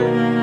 Música